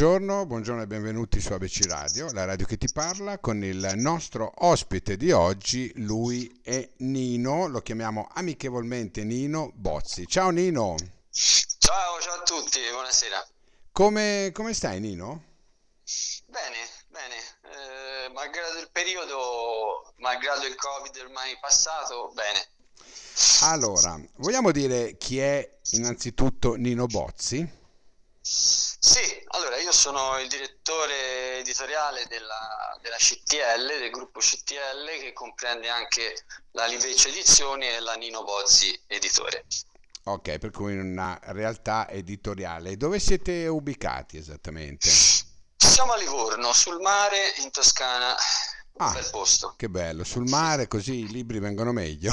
buongiorno, buongiorno e benvenuti su ABC Radio, la radio che ti parla, con il nostro ospite di oggi, lui è Nino, lo chiamiamo amichevolmente Nino Bozzi. Ciao Nino! Ciao, ciao a tutti, buonasera. Come, come stai Nino? Bene, bene, eh, malgrado il periodo, malgrado il Covid ormai passato, bene. Allora, vogliamo dire chi è innanzitutto Nino Bozzi? Sì, allora io sono il direttore editoriale della, della, CTL, del gruppo CTL che comprende anche la Libreccia Edizioni e la Nino Bozzi Editore. Ok, per cui una realtà editoriale. Dove siete ubicati esattamente? Siamo a Livorno, sul mare, in Toscana. Ah, bel posto. Che bello, sul mare così i libri vengono meglio.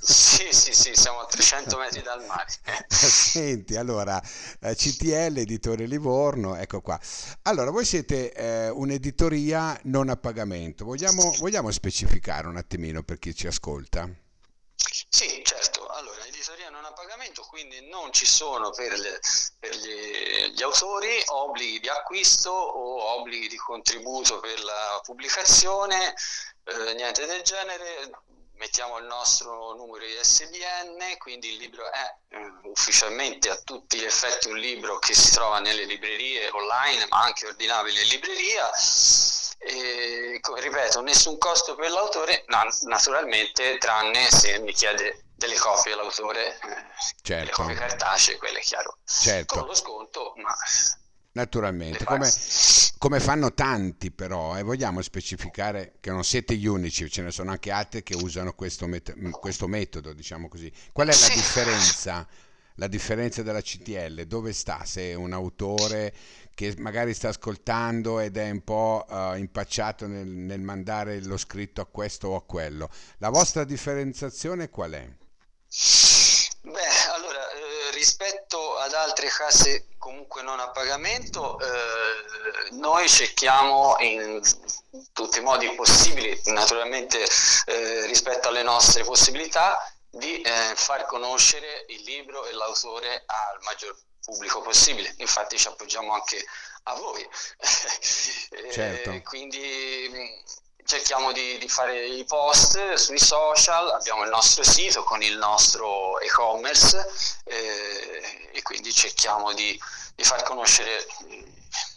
Sì, sì, sì, siamo a 300 metri dal mare. Senti, allora, eh, CTL, editore Livorno, ecco qua. Allora, voi siete eh, un'editoria non a pagamento, vogliamo, vogliamo specificare un attimino per chi ci ascolta? Sì, certo. Non a pagamento, quindi non ci sono per, le, per gli, gli, autori obblighi di acquisto o obblighi di contributo per la pubblicazione, eh, niente del genere mettiamo il nostro numero ISBN, quindi il libro è eh, ufficialmente a tutti gli effetti un libro che si trova nelle librerie online, ma anche ordinabile in libreria. E, ripeto, nessun costo per l'autore, naturalmente, tranne se mi chiede delle copie l'autore, eh, certo. le copie cartacee, quelle è chiaro. Certo. Con lo sconto, ma Naturalmente, come, come, fanno tanti però, e eh, vogliamo specificare che non siete gli unici, ce ne sono anche altri che usano questo, met- questo metodo, diciamo così. Qual è la differenza? La differenza della CTL, dove sta? Se un autore che magari sta ascoltando ed è un po' uh, impacciato nel, nel mandare lo scritto a questo o a quello, la vostra differenziazione qual è? Beh, allora, eh, rispetto ad altre case comunque non a pagamento, eh, noi cerchiamo in tutti i modi possibili, naturalmente eh, rispetto alle nostre possibilità, di eh, far conoscere il libro e l'autore al maggior pubblico possibile. Infatti ci appoggiamo anche a voi. Certo. Eh, quindi cerchiamo di, di, fare i post sui social, abbiamo il nostro sito con il nostro e-commerce eh, e quindi cerchiamo di, di, far conoscere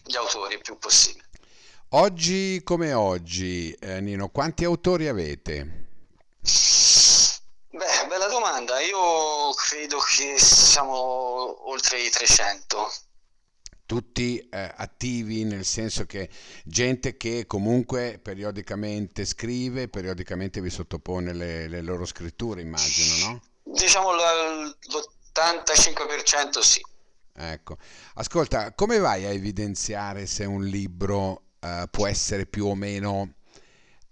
gli autori il più possibile. Oggi come oggi, eh, Nino, quanti autori avete? Beh, bella domanda, io credo che siamo oltre i 300 tutti eh, attivi nel senso che gente che comunque periodicamente scrive, periodicamente vi sottopone le, le loro scritture, immagino, no? Diciamo l'85% sì. Ecco, ascolta, come vai a evidenziare se un libro eh, può essere più o meno,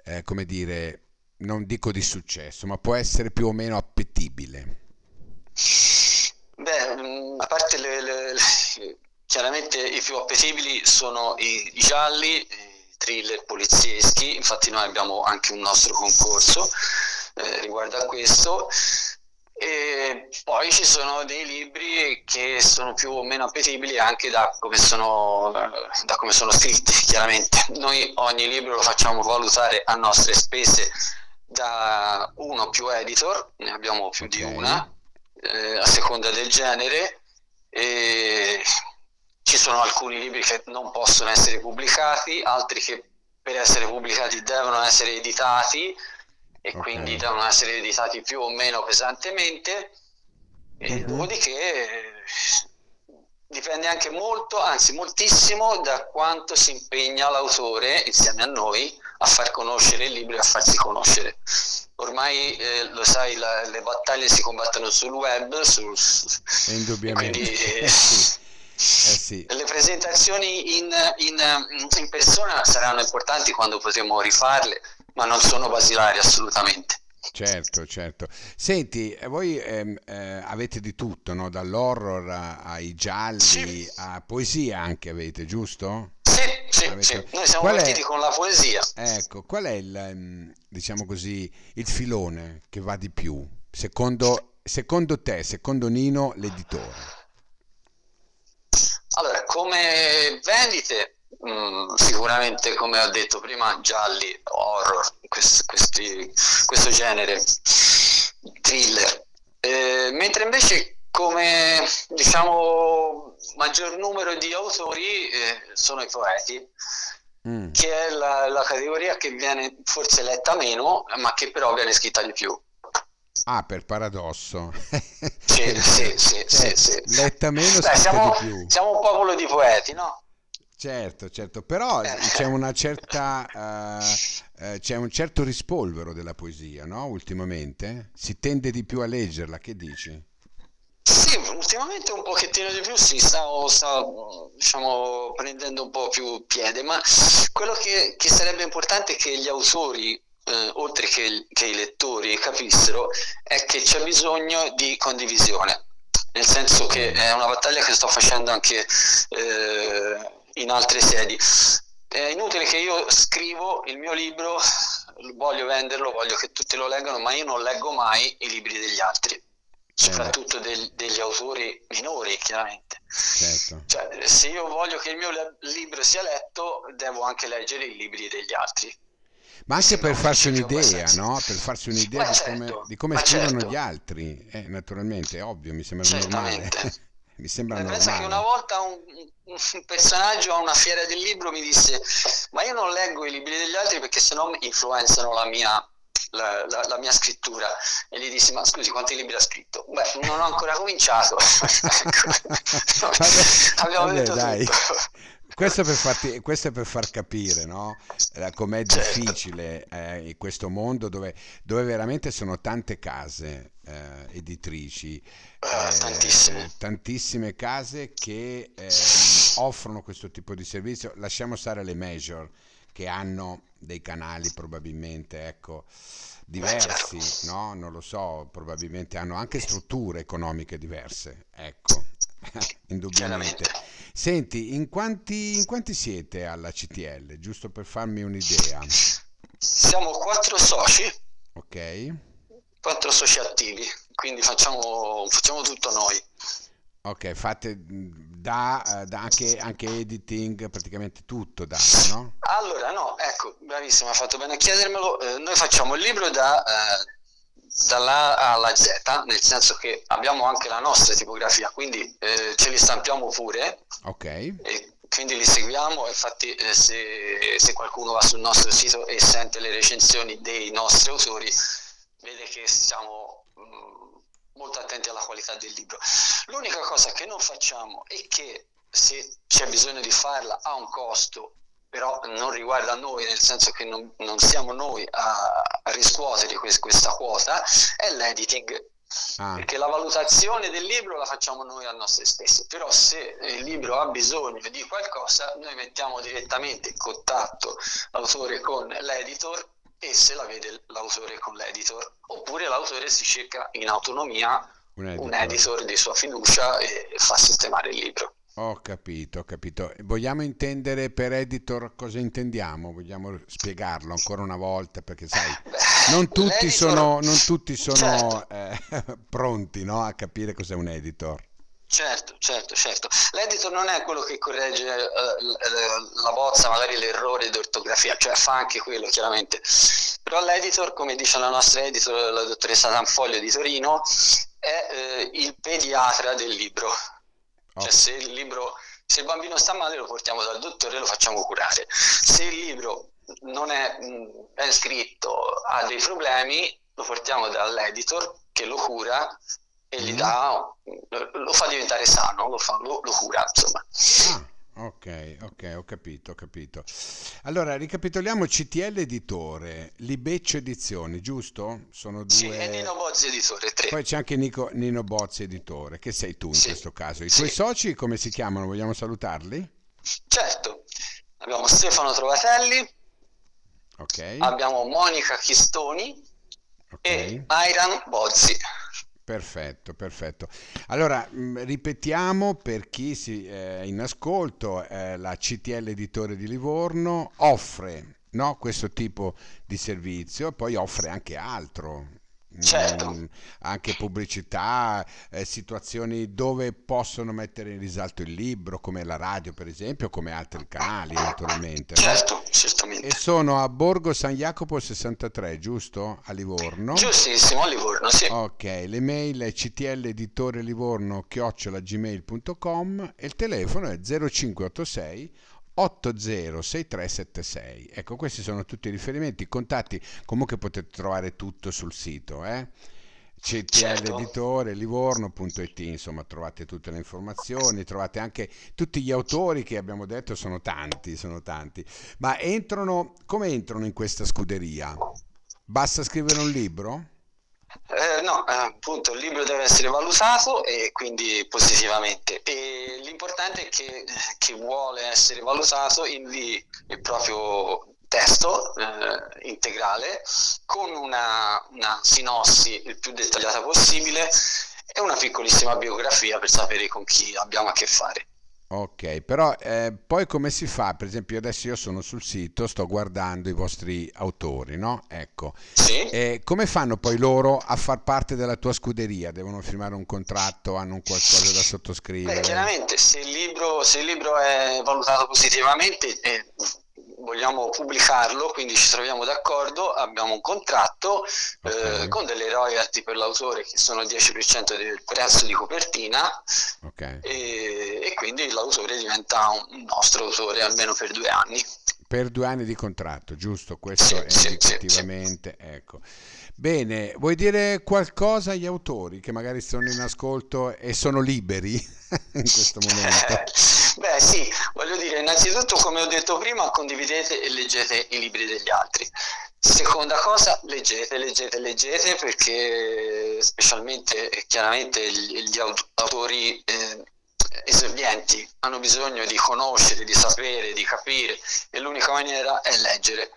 eh, come dire, non dico di successo, ma può essere più o meno appetibile? Beh, mm, a parte le, le, le Chiaramente i più appetibili sono i, i gialli, i thriller polizieschi, infatti noi abbiamo anche un nostro concorso eh, riguardo a questo. E poi ci sono dei libri che sono più o meno appetibili anche da come sono, da come sono scritti, chiaramente. Noi ogni libro lo facciamo valutare a nostre spese da uno più editor, ne abbiamo più di una, eh, a seconda del genere. E ci sono alcuni libri che non possono essere pubblicati, altri che per essere pubblicati devono essere editati e okay. quindi devono essere editati più o meno pesantemente. E uh-huh. dopodiché dipende anche molto, anzi moltissimo, da quanto si impegna l'autore insieme a noi a far conoscere il libro e a farsi conoscere. Ormai eh, lo sai, la, le battaglie si combattono sul web, sul, Indubbiamente. Quindi, eh, eh sì. Le presentazioni in, in, in, persona saranno importanti quando potremo rifarle, ma non sono basilari assolutamente. Certo, certo. Senti, eh, voi ehm, eh, avete di tutto, no? dall'horror ai gialli, sì. a poesia anche avete, giusto? Sì, sì, avete... sì. noi siamo qual partiti è... con la poesia. Ecco, qual è il, ehm, diciamo così, il filone che va di più? Secondo, secondo te, secondo Nino, l'editore? Come vendite, mh, mm, sicuramente come ho detto prima, gialli, horror, quest, questi, questo genere, thriller. Eh, mentre invece come diciamo maggior numero di autori eh, sono i poeti mm. che è la, la, categoria che viene forse letta meno ma che però viene scritta di più ah per paradosso sì sì sì, sì, eh, sì. letta meno Beh, siamo, di più siamo un popolo di poeti no? Certo, certo, però eh. c'è una certa uh, c'è un certo rispolvero della poesia, no? Ultimamente si tende di più a leggerla, che dici? Sì, ultimamente un pochettino di più si sta, sta diciamo, prendendo un po' più piede, ma quello che, che sarebbe importante è che gli autori eh, oltre che, che, i lettori capissero, è che c'è bisogno di condivisione, nel senso che è una battaglia che sto facendo anche eh, in altre sedi. È inutile che io scrivo il mio libro, voglio venderlo, voglio che tutti lo leggano, ma io non leggo mai i libri degli altri, soprattutto del, degli autori minori, chiaramente. Certo. Cioè, se io voglio che il mio libro sia letto, devo anche leggere i libri degli altri. Ma anche per farsi un'idea, no? Per farsi un'idea di come, certo, di come scrivono certo. gli altri, eh, naturalmente, è ovvio, mi sembra normale. mi sembra normale. Pensa che una volta un, un, personaggio a una fiera del libro mi disse ma io non leggo i libri degli altri perché sennò influenzano la mia, la, la, la mia scrittura e gli dissi ma scusi quanti libri ha scritto? Beh non ho ancora cominciato ecco. abbiamo Vabbè, detto dai. tutto questo, per farti, questo è per far capire no? com'è certo. difficile eh, in questo mondo dove, dove, veramente sono tante case eh, editrici, ah, eh, tantissime. tantissime. case che ehm, offrono questo tipo di servizio. Lasciamo stare le major che hanno dei canali probabilmente ecco, diversi, no? non lo so, probabilmente hanno anche strutture economiche diverse. Ecco. indubbiamente. Senti, in quanti, in quanti siete alla CTL, giusto per farmi un'idea? Siamo quattro soci. Ok. Quattro soci attivi, quindi facciamo, facciamo tutto noi. Ok, fate da, da anche, anche, editing, praticamente tutto da, no? Allora, no, ecco, bravissimo, ha fatto bene a chiedermelo. Eh, noi facciamo il libro da, eh, dalla A alla Z, nel senso che abbiamo anche la nostra tipografia, quindi eh, ce li stampiamo pure. Ok. E quindi li seguiamo, infatti eh, se, se, qualcuno va sul nostro sito e sente le recensioni dei nostri autori, vede che siamo mh, mm, molto attenti alla qualità del libro. L'unica cosa che non facciamo è che se c'è bisogno di farla a un costo però non riguarda noi, nel senso che non, non siamo noi a, a riscuotere quest, questa quota, è l'editing. Ah. Perché la valutazione del libro la facciamo noi a nostri stessi, però se il libro ha bisogno di qualcosa, noi mettiamo direttamente in contatto l'autore con l'editor e se la vede l'autore con l'editor, oppure l'autore si cerca in autonomia un editor, un editor di sua fiducia e fa sistemare il libro. Ho capito, ho capito. Vogliamo intendere per editor cosa intendiamo? Vogliamo spiegarlo ancora una volta perché sai, non tutti sono, non tutti sono certo. eh, pronti no, a capire cos'è un editor. Certo, certo, certo. L'editor non è quello che corregge uh, la bozza, magari l'errore di ortografia, cioè fa anche quello chiaramente. Però l'editor, come dice la nostra editor, la dottoressa Tanfoglio di Torino, è uh, il pediatra del libro cioè, se il libro, se il bambino sta male lo portiamo dal dottore e lo facciamo curare. Se il libro non è ben scritto, ha dei problemi, lo portiamo dall'editor che lo cura e gli mm. dà, lo fa diventare sano, lo, fa, lo, lo cura, insomma. Ok, ok, ho capito, ho capito. Allora, ricapitoliamo CTL Editore, Libeccio Edizioni, giusto? Sono due... Sì, e Nino Bozzi Editore, tre. Poi c'è anche Nico, Nino Bozzi Editore, che sei tu in sì. questo caso. I sì. tuoi soci come si chiamano? Vogliamo salutarli? Certo, abbiamo Stefano Trovatelli, okay. abbiamo Monica Chistoni okay. e Airan Bozzi. Perfetto, perfetto. Allora, mm, ripetiamo per chi si, è in ascolto, eh, la CTL Editore di Livorno offre no, questo tipo di servizio poi offre anche altro, certo. mh, anche pubblicità, eh, situazioni dove possono mettere in risalto il libro, come la radio per esempio, come altri canali naturalmente. no? Certo, certamente. E sono a Borgo San Jacopo 63, giusto? A Livorno. Giustissimo, a Livorno, sì. Ok, l'email è ctleditoreLivorno-gmail.com e il telefono è 0586 806376. Ecco, questi sono tutti i riferimenti, i contatti, comunque potete trovare tutto sul sito, eh? Certo. ctleditore livorno.it insomma trovate tutte le informazioni trovate anche tutti gli autori che abbiamo detto sono tanti sono tanti ma entrano come entrano in questa scuderia basta scrivere un libro Eh, no, eh, appunto il libro deve essere valutato e quindi positivamente. E l'importante è che eh, chi vuole essere valutato invii il proprio testo eh, integrale con una, una sinossi il più dettagliata possibile e una piccolissima biografia per sapere con chi abbiamo a che fare. Ok, però eh, poi come si fa? Per esempio adesso io sono sul sito, sto guardando i vostri autori, no? Ecco, Sì? e come fanno poi loro a far parte della tua scuderia? Devono firmare un contratto, hanno un qualcosa da Beh, sottoscrivere? chiaramente se il libro, se il libro è valutato positivamente e vogliamo pubblicarlo, quindi ci troviamo d'accordo, abbiamo un contratto eh, Ok. con delle royalty per l'autore che sono il 10% del prezzo di copertina Ok. e, e quindi l'autore diventa un nostro autore almeno per due anni. Per due anni di contratto, giusto? Questo Sì, è sì, sì, indicativamente, ecco. Bene, vuoi dire qualcosa agli autori che magari sono in ascolto e sono liberi in questo momento? Beh sì, voglio dire, innanzitutto come ho detto prima, condividete e leggete i libri degli altri. Seconda cosa, leggete, leggete, leggete perché specialmente chiaramente gli, gli aut- autori eh, esordienti hanno bisogno di conoscere, di sapere, di capire e l'unica maniera è leggere.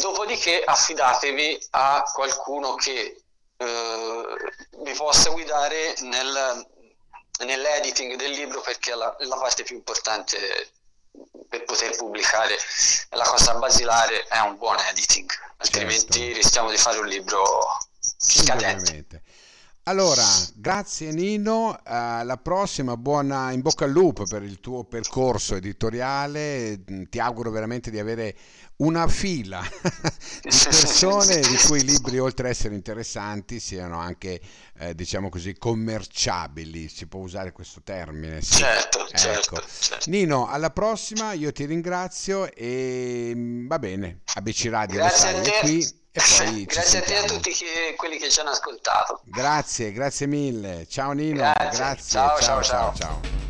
Dopodiché affidatevi a qualcuno che eh, vi possa guidare nel, nell'editing del libro perché è la, la parte più importante per poter pubblicare la cosa basilare è un buon editing, altrimenti Certo. rischiamo di fare un libro scadente. Allora, grazie Nino, eh, alla prossima, buona in bocca al lupo per il tuo percorso editoriale, Mm, ti auguro veramente di avere una fila di persone di cui i libri oltre ad essere interessanti siano anche, eh, diciamo così, commerciabili, si può usare questo termine? Sì. Certo, Ecco. certo, certo. Nino, alla prossima, io ti ringrazio e mm, va bene, ABC Radio è qui Grazie a te e a tutti che- quelli che ci hanno ascoltato. Grazie, grazie mille. Ciao Nino, Grazie. grazie. Ciao, ciao, ciao, ciao. ciao.